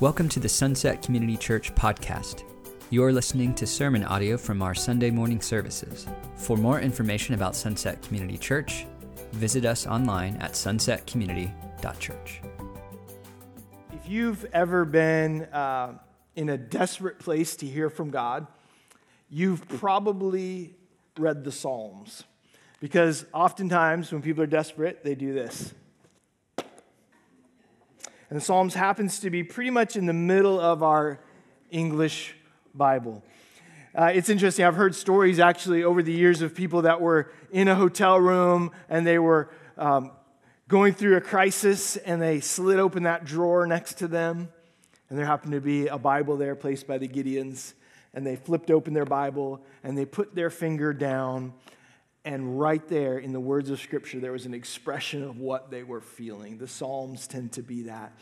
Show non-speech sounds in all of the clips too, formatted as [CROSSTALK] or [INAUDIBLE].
Welcome to the Sunset Community Church podcast. You're listening to sermon audio from our Sunday morning services. For more information about Sunset Community Church, visit us online at sunsetcommunity.church. If you've ever been uh, in a desperate place to hear from God, you've probably read the Psalms. Because oftentimes when people are desperate, they do this. And the Psalms happens to be pretty much in the middle of our English Bible. Uh, it's interesting. I've heard stories actually over the years of people that were in a hotel room and they were um, going through a crisis and they slid open that drawer next to them. And there happened to be a Bible there placed by the Gideons. And they flipped open their Bible and they put their finger down and right there in the words of Scripture, there was an expression of what they were feeling. The Psalms tend to be that.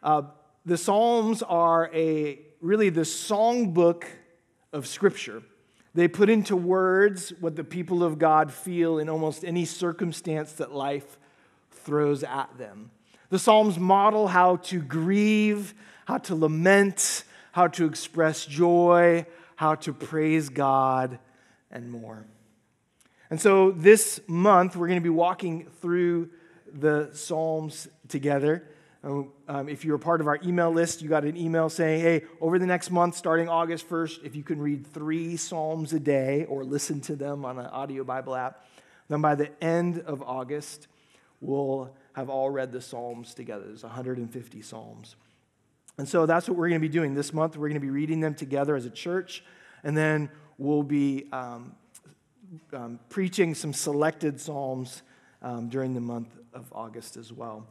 Uh, the Psalms are a really the songbook of Scripture. They put into words what the people of God feel in almost any circumstance that life throws at them. The Psalms model how to grieve, how to lament, how to express joy, how to praise God, and more. And so this month, we're going to be walking through the Psalms together. Um, um, if you're part of our email list, you got an email saying, hey, over the next month, starting August 1st, if you can read three Psalms a day or listen to them on an audio Bible app, then by the end of August, we'll have all read the Psalms together. There's 150 Psalms. And so that's what we're going to be doing this month. We're going to be reading them together as a church, and then we'll be um, um, preaching some selected Psalms um, during the month of August as well.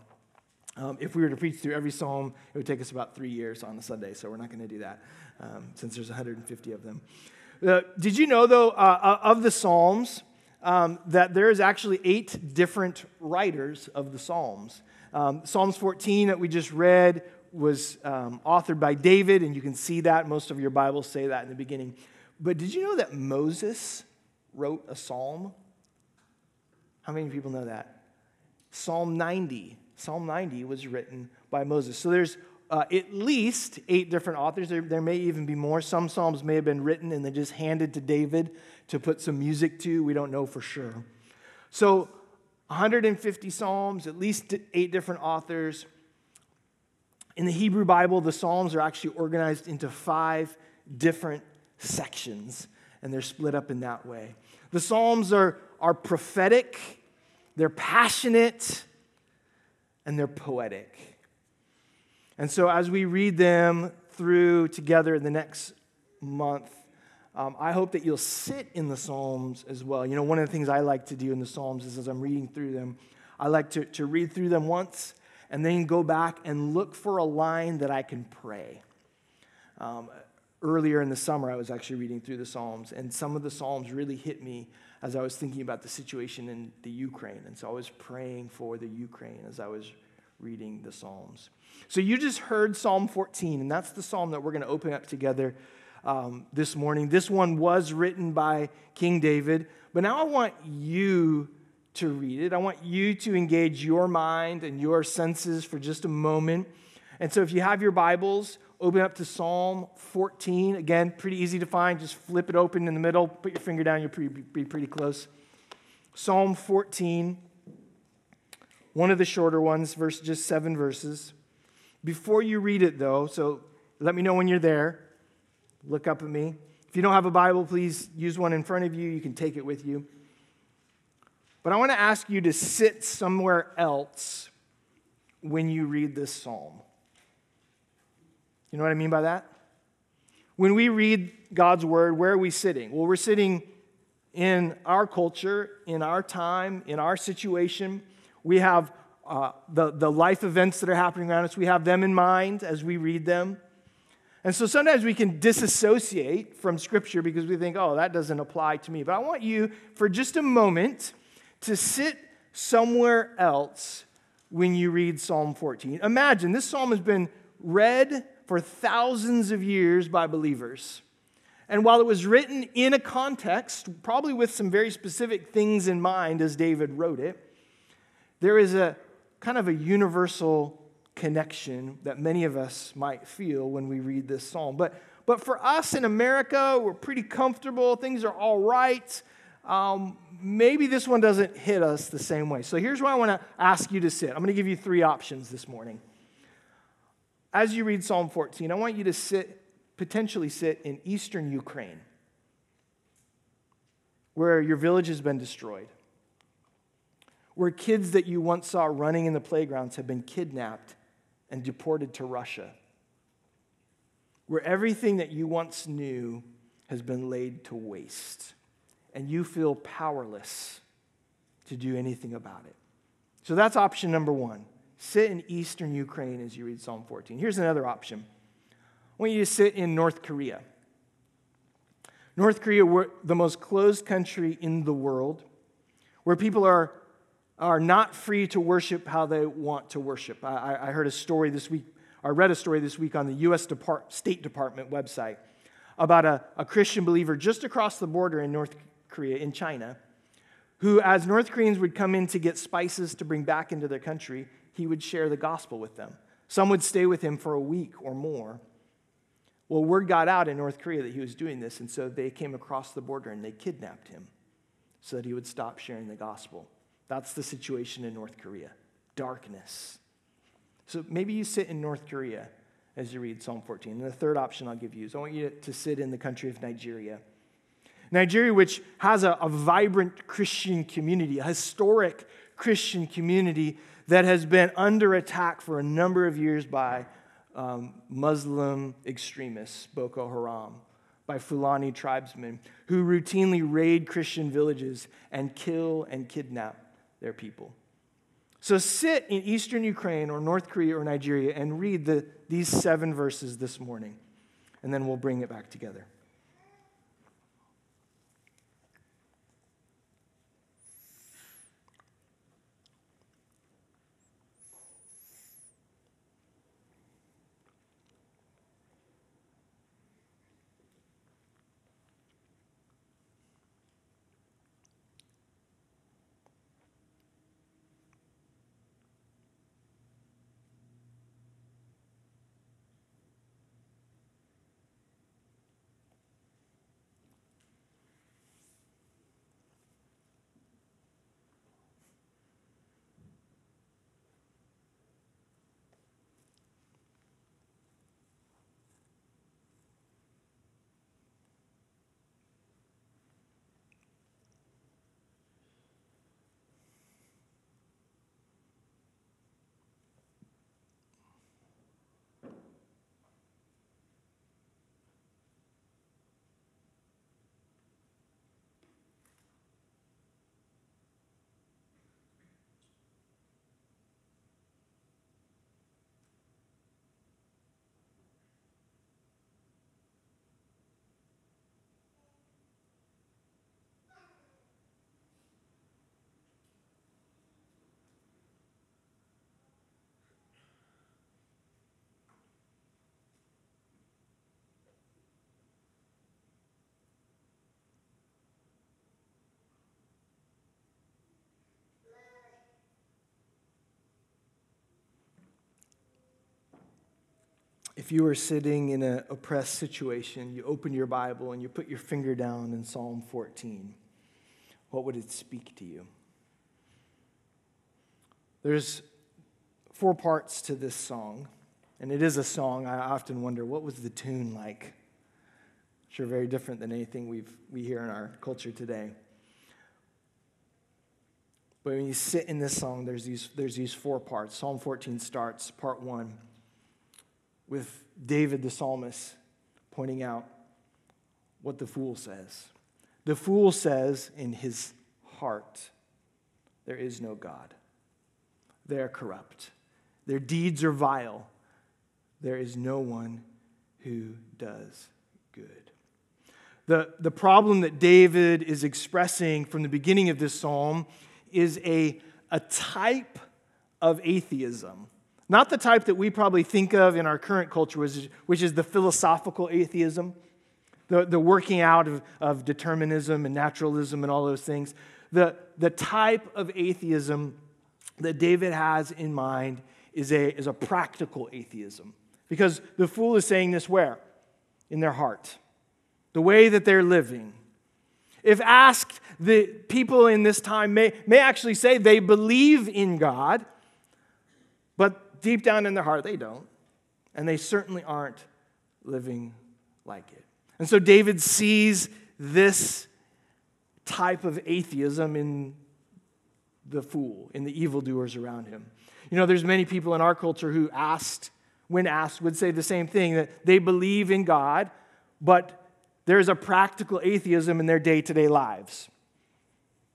Um, if we were to preach through every psalm, it would take us about three years on a Sunday, so we're not going to do that um, since there's 150 of them. Uh, did you know, though, uh, uh, of the Psalms, um, that there is actually eight different writers of the Psalms? Um, Psalms 14 that we just read was um, authored by David, and you can see that. Most of your Bibles say that in the beginning. But did you know that Moses wrote a psalm? How many people know that? Psalm 90. Psalm 90 was written by Moses. So there's uh, at least eight different authors. There, there, may even be more. Some psalms may have been written and then just handed to David to put some music to. We don't know for sure. So 150 psalms, at least eight different authors. In the Hebrew Bible, the psalms are actually organized into five different sections, and they're split up in that way. The Psalms are, are prophetic, they're passionate, and they're poetic. And so, as we read them through together in the next month, um, I hope that you'll sit in the Psalms as well. You know, one of the things I like to do in the Psalms is as I'm reading through them, I like to, to read through them once and then go back and look for a line that I can pray. Um, earlier in the summer, I was actually reading through the Psalms, and some of the Psalms really hit me as I was thinking about the situation in the Ukraine. And so I was praying for the Ukraine as I was reading the Psalms. So you just heard Psalm 14, and that's the psalm that we're going to open up together um, this morning. This one was written by King David, but now I want you to read it. I want you to engage your mind and your senses for just a moment. And so if you have your Bibles, open up to Psalm 14. Again, pretty easy to find. Just flip it open in the middle, put your finger down, you'll be pretty close. Psalm 14, one of the shorter ones, verse just seven verses. Before you read it, though, so let me know when you're there. Look up at me. If you don't have a Bible, please use one in front of you. You can take it with you. But I want to ask you to sit somewhere else when you read this psalm. You know what I mean by that? When we read God's word, where are we sitting? Well, we're sitting in our culture, in our time, in our situation. We have uh, the, the life events that are happening around us, we have them in mind as we read them. And so sometimes we can disassociate from Scripture because we think, oh, that doesn't apply to me. But I want you, for just a moment, to sit somewhere else when you read Psalm 14. Imagine this psalm has been read for thousands of years by believers. And while it was written in a context, probably with some very specific things in mind as David wrote it, there is a kind of a universal connection that many of us might feel when we read this psalm. But, but for us in America, we're pretty comfortable, things are all right. Um, maybe this one doesn't hit us the same way. So here's why I want to ask you to sit. I'm going to give you three options this morning. As you read Psalm 14, I want you to sit, potentially sit in eastern Ukraine, where your village has been destroyed, where kids that you once saw running in the playgrounds have been kidnapped and deported to Russia, where everything that you once knew has been laid to waste, and you feel powerless to do anything about it. So that's option number one. Sit in eastern Ukraine as you read Psalm 14. Here's another option. I want you to sit in North Korea. North Korea, we're the most closed country in the world, where people are are not free to worship how they want to worship. I, I heard a story this week, I read a story this week on the U.S. Depart- State Department website about a, a Christian believer just across the border in North Korea, in China, who, as North Koreans would come in to get spices to bring back into their country, he would share the gospel with them. Some would stay with him for a week or more. Well, word got out in North Korea that he was doing this, and so they came across the border and they kidnapped him so that he would stop sharing the gospel. That's the situation in North Korea darkness. So maybe you sit in North Korea as you read Psalm 14. And the third option I'll give you is I want you to sit in the country of Nigeria. Nigeria, which has a, a vibrant Christian community, a historic Christian community that has been under attack for a number of years by um, Muslim extremists, Boko Haram, by Fulani tribesmen who routinely raid Christian villages and kill and kidnap their people. So sit in eastern Ukraine or North Korea or Nigeria and read the, these seven verses this morning, and then we'll bring it back together. If you were sitting in an oppressed situation, you open your Bible and you put your finger down in Psalm 14, what would it speak to you? There's four parts to this song, and it is a song. I often wonder what was the tune like? Sure, very different than anything we've, we hear in our culture today. But when you sit in this song, there's these, there's these four parts. Psalm 14 starts, part one with David the psalmist pointing out what the fool says. The fool says in his heart, There is no God. They are corrupt. Their deeds are vile. There is no one who does good. The, the problem that David is expressing from the beginning of this psalm is a, a type of atheism not the type that we probably think of in our current culture, which is, the philosophical atheism, the, the working out of, of determinism and naturalism and all those things. The, the type of atheism that David has in mind is a, is a practical atheism. Because the fool is saying this where? In their heart. The way that they're living. If asked, the people in this time may, may actually say they believe in God, but deep down in their heart, they don't. And they certainly aren't living like it. And so David sees this type of atheism in the fool, in the evildoers around him. You know, there's many people in our culture who asked, when asked, would say the same thing that they believe in God, but there's a practical atheism in their day to day lives.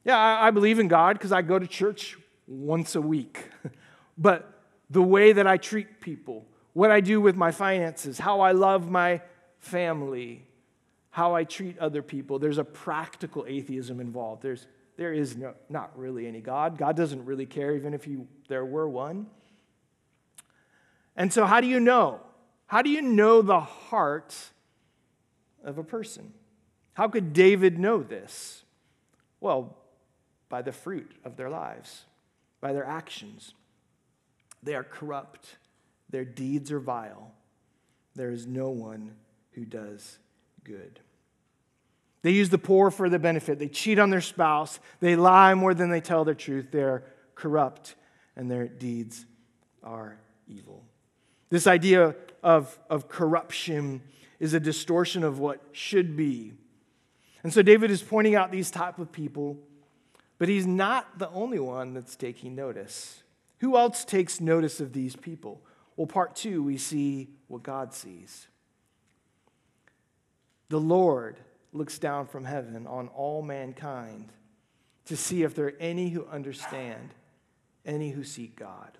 Yeah, I, I believe in God because I go to church once a week. [LAUGHS] but the way that I treat people, what I do with my finances, how I love my family, how I treat other people, there's a practical atheism involved. There's, there is no, not really any God. God doesn't really care, even if you, there were one. And so, how do you know? How do you know the heart of a person? How could David know this? Well, by the fruit of their lives, by their actions. They are corrupt, their deeds are vile. There is no one who does good. They use the poor for their benefit. They cheat on their spouse. They lie more than they tell the truth. They're corrupt, and their deeds are evil. This idea of, of corruption is a distortion of what should be. And so David is pointing out these type of people, but he's not the only one that's taking notice. Who else takes notice of these people? Well, part two, we see what God sees. The Lord looks down from heaven on all mankind to see if there are any who understand, any who seek God.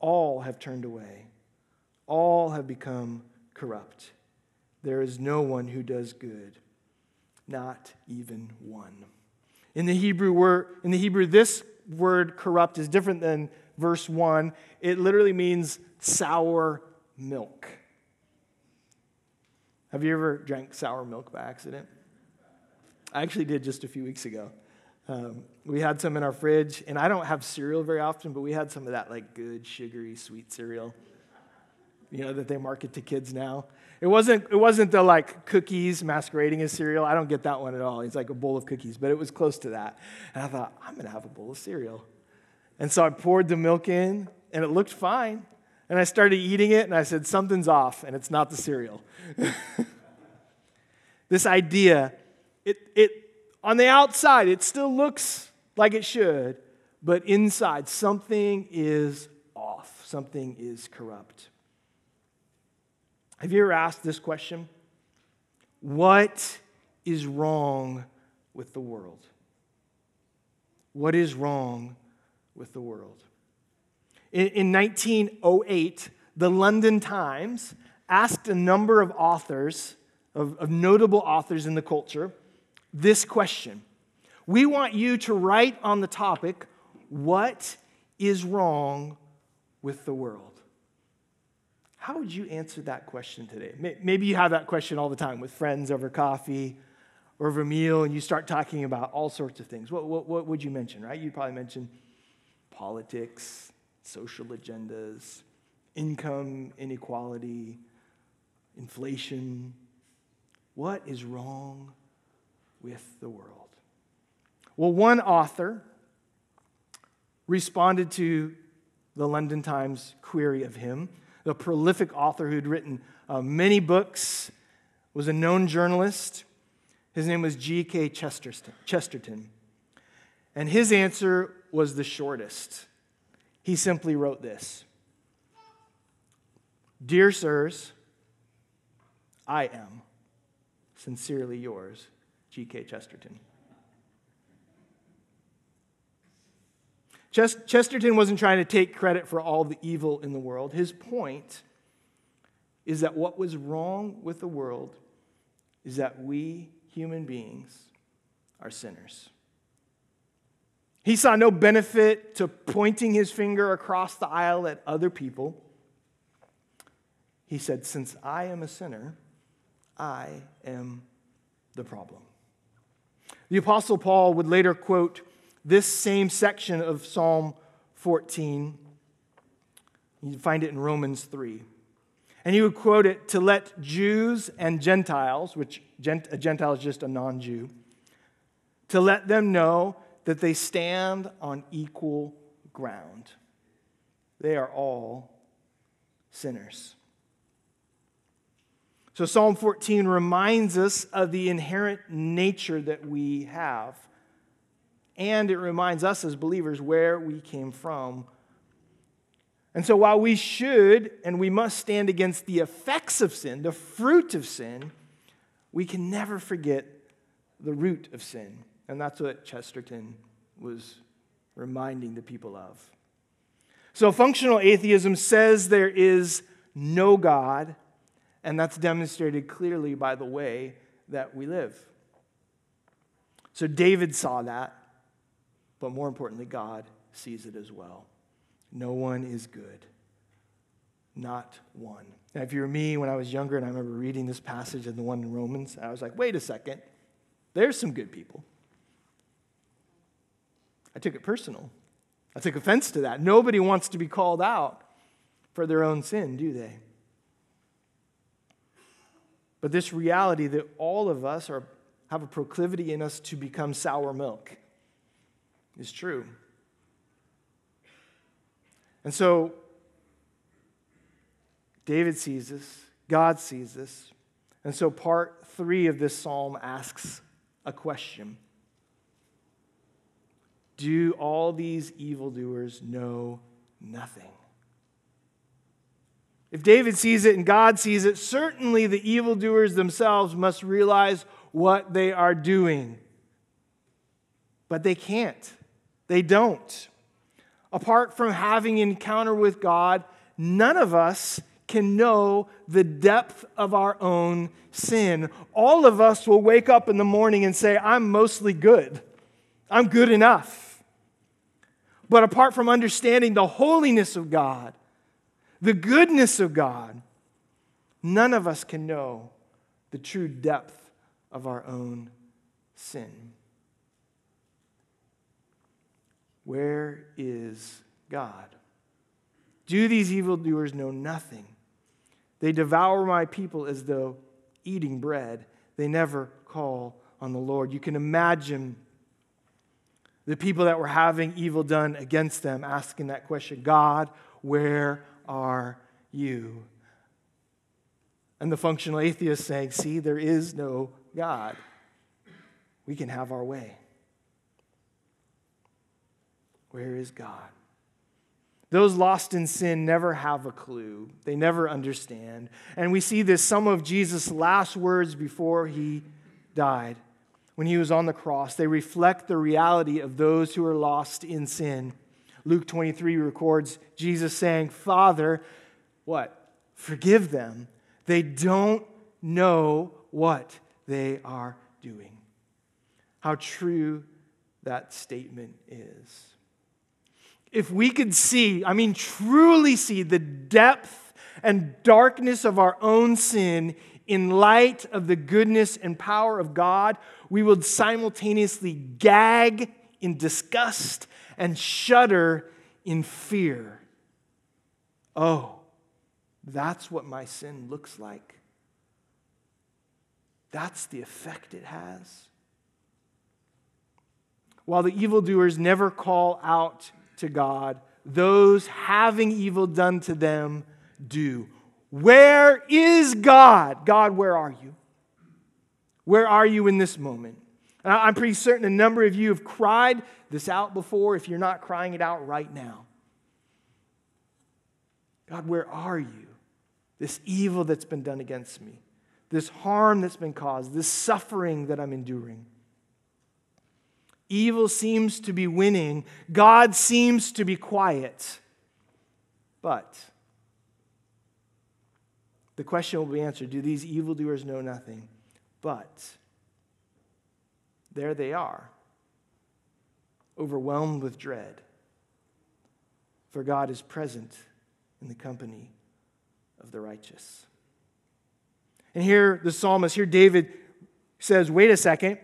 All have turned away, all have become corrupt. There is no one who does good, not even one. In the Hebrew word, in the Hebrew, this word corrupt is different than verse 1. It literally means sour milk. Have you ever drank sour milk by accident? I actually did just a few weeks ago. Um, we had some in our fridge, and I don't have cereal very often, but we had some of that like good sugary sweet cereal, you know, that they market to kids now. It wasn't, it wasn't the like cookies masquerading as cereal. I don't get that one at all. It's like a bowl of cookies, but it was close to that. And I thought, I'm going to have a bowl of cereal. And so I poured the milk in, and it looked fine. And I started eating it, and I said, Something's off, and it's not the cereal. [LAUGHS] this idea, it, it, on the outside, it still looks like it should, but inside, something is off, something is corrupt. Have you ever asked this question? What is wrong with the world? What is wrong with the world? In, in 1908, the London Times asked a number of authors, of, of notable authors in the culture, this question. We want you to write on the topic, What is wrong with the world? How would you answer that question today? Maybe you have that question all the time with friends over coffee or over a meal, and you start talking about all sorts of things. What, what, what would you mention, right? You'd probably mention politics, social agendas, income inequality, inflation. What is wrong with the world? Well, one author responded to the London Times query of him the prolific author who'd written uh, many books, was a known journalist. His name was G.K. Chesterton. And his answer was the shortest. He simply wrote this Dear sirs, I am sincerely yours, G.K. Chesterton. Chesterton wasn't trying to take credit for all the evil in the world. His point is that what was wrong with the world is that we human beings are sinners. He saw no benefit to pointing his finger across the aisle at other people. He said, Since I am a sinner, I am the problem. The Apostle Paul would later quote this same section of Psalm 14 You find it in Romans 3. And he would quote it to let Jews and Gentiles, which a Gentile is just a non Jew, to let them know that they stand on equal ground. They are all sinners. So, Psalm 14 reminds us of the inherent nature that we have. And it reminds us as believers where we came from. And so, while we should and we must stand against the effects of sin, the fruit of sin, we can never forget the root of sin. And that's what Chesterton was reminding the people of. So, functional atheism says there is no God and that's demonstrated clearly by the way that we live. So David saw that, but more importantly, God sees it as well. No one is good, not one. Now, if you're me when I was younger and I remember reading this passage and the one in Romans, I was like, wait a second, there's some good people. I took it personal. I took offense to that. Nobody wants to be called out for their own sin, do they? But this reality that all of us are, have a proclivity in us to become sour milk is true. And so, David sees this, God sees this. And so, part three of this psalm asks a question Do all these evildoers know nothing? If David sees it and God sees it, certainly the evildoers themselves must realize what they are doing. But they can't. They don't. Apart from having encounter with God, none of us can know the depth of our own sin. All of us will wake up in the morning and say, I'm mostly good. I'm good enough. But apart from understanding the holiness of God, the goodness of God, none of us can know the true depth of our own sin. Where is God? Do these evildoers know nothing? They devour my people as though eating bread. They never call on the Lord. You can imagine the people that were having evil done against them asking that question God, where are you? And the functional atheist saying, See, there is no God. We can have our way. Where is God? Those lost in sin never have a clue. They never understand. And we see this some of Jesus' last words before he died, when he was on the cross. They reflect the reality of those who are lost in sin. Luke 23 records Jesus saying, Father, what? Forgive them. They don't know what they are doing. How true that statement is. If we could see, I mean, truly see the depth and darkness of our own sin in light of the goodness and power of God, we would simultaneously gag in disgust and shudder in fear. Oh, that's what my sin looks like. That's the effect it has. While the evildoers never call out to God, those having evil done to them do. Where is God? God, where are you? Where are you in this moment? I'm pretty certain a number of you have cried this out before if you're not crying it out right now. God, where are you? This evil that's been done against me, this harm that's been caused, this suffering that I'm enduring. Evil seems to be winning, God seems to be quiet. But the question will be answered do these evildoers know nothing? But there they are, overwhelmed with dread. For God is present in the company of the righteous. And here, the psalmist, here David says, wait a second.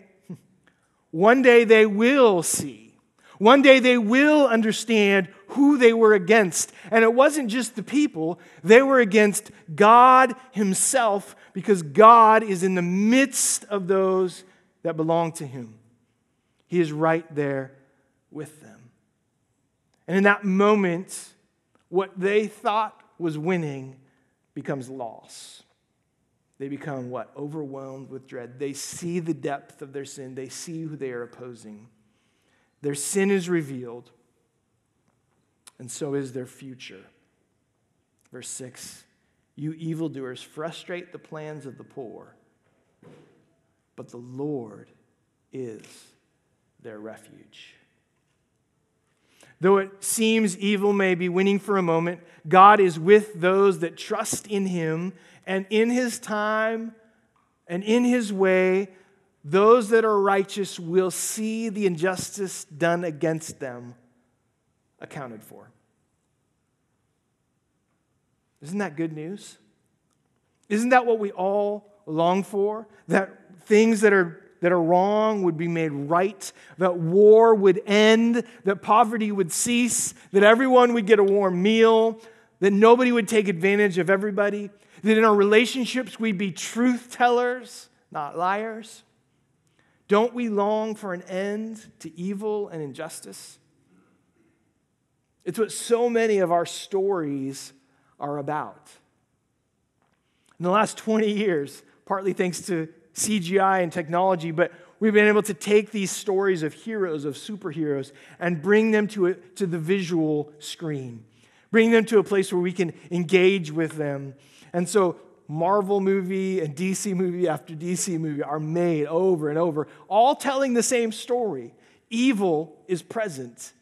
One day they will see. One day they will understand who they were against. And it wasn't just the people, they were against God Himself because God is in the midst of those that belong to Him. He is right there with them. And in that moment, what they thought was winning becomes loss. They become what? Overwhelmed with dread. They see the depth of their sin, they see who they are opposing. Their sin is revealed, and so is their future. Verse 6 You evildoers frustrate the plans of the poor, but the Lord is their refuge. Though it seems evil may be winning for a moment, God is with those that trust in Him, and in His time and in His way, those that are righteous will see the injustice done against them accounted for. Isn't that good news? Isn't that what we all long for? That things that are that are wrong would be made right, that war would end, that poverty would cease, that everyone would get a warm meal, that nobody would take advantage of everybody, that in our relationships we'd be truth tellers, not liars. Don't we long for an end to evil and injustice? It's what so many of our stories are about. In the last 20 years, partly thanks to CGI and technology, but we've been able to take these stories of heroes, of superheroes, and bring them to, a, to the visual screen, bring them to a place where we can engage with them. And so, Marvel movie and DC movie after DC movie are made over and over, all telling the same story. Evil is present,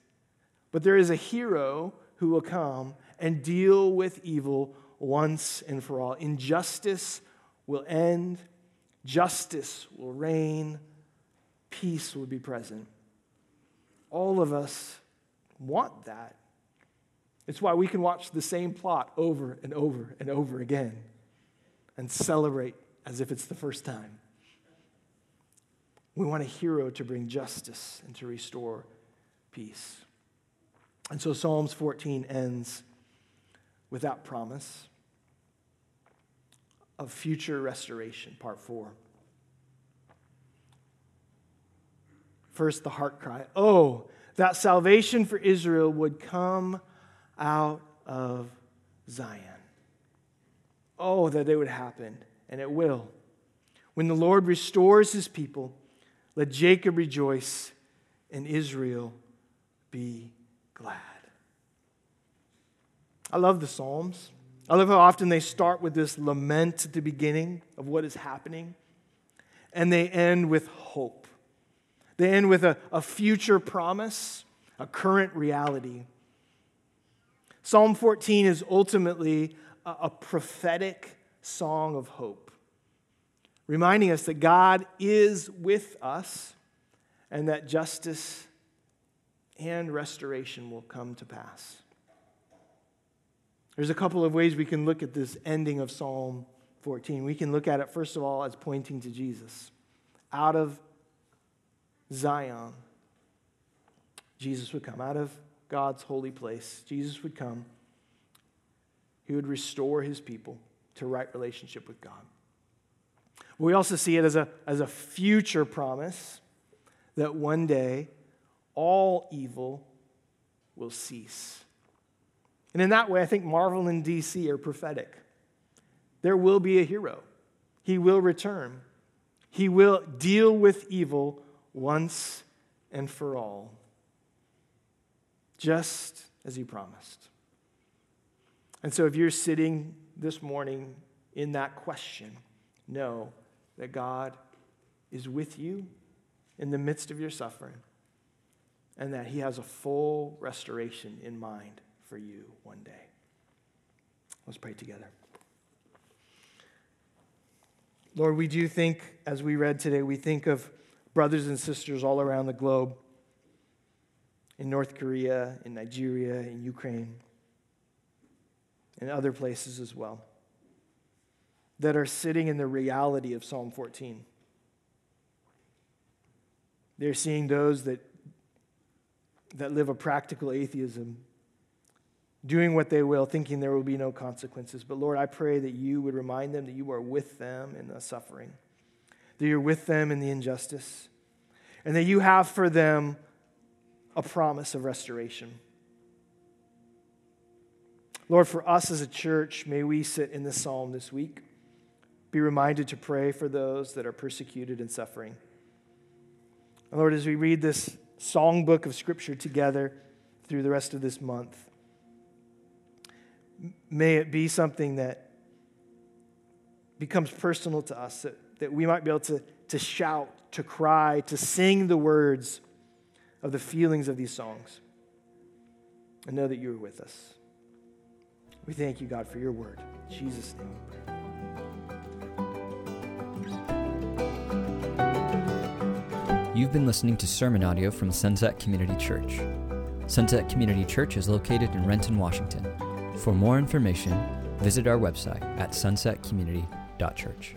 but there is a hero who will come and deal with evil once and for all. Injustice will end Justice will reign, peace will be present. All of us want that. It's why we can watch the same plot over and over and over again and celebrate as if it's the first time. We want a hero to bring justice and to restore peace. And so Psalms 14 ends with that promise of future restoration, part four. First, the heart cry Oh, that salvation for Israel would come out of Zion. Oh, that it would happen, and it will. When the Lord restores his people, let Jacob rejoice and Israel be glad. I love the Psalms. I love how often they start with this lament at the beginning of what is happening, and they end with hope. They end with a, a future promise, a current reality. Psalm 14 is ultimately a, prophetic song of hope, reminding us that God is with us and that justice and restoration will come to pass. There's a couple of ways we can look at this ending of Psalm 14. We can look at it, first of all, as pointing to Jesus. Out of Zion, Jesus would come. Out of God's holy place, Jesus would come. He would restore his people to right relationship with God. We also see it as a, as a future promise that one day all evil will cease. And in that way, I think Marvel and DC are prophetic. There will be a hero, he will return, he will deal with evil once and for all, just as he promised. And so, if you're sitting this morning in that question, know that God is with you in the midst of your suffering and that he has a full restoration in mind for you one day. Let's pray together. Lord, we do think, as we read today, we think of brothers and sisters all around the globe in North Korea, in Nigeria, in Ukraine, and other places as well that are sitting in the reality of Psalm 14. They're seeing those that, that live a practical atheism doing what they will, thinking there will be no consequences. But Lord, I pray that you would remind them that you are with them in the suffering, that you're with them in the injustice, and that you have for them a promise of restoration. Lord, for us as a church, may we sit in the psalm this week, be reminded to pray for those that are persecuted and suffering. And Lord, as we read this songbook of Scripture together through the rest of this month, may it be something that becomes personal to us, that, that we might be able to, to shout, to cry, to sing the words of the feelings of these songs, and know that you are with us. We thank you, God, for your word. In Jesus' name we pray. You've been listening to sermon audio from Sunset Community Church. Sunset Community Church is located in Renton, Washington. For more information, visit our website at sunsetcommunity.church.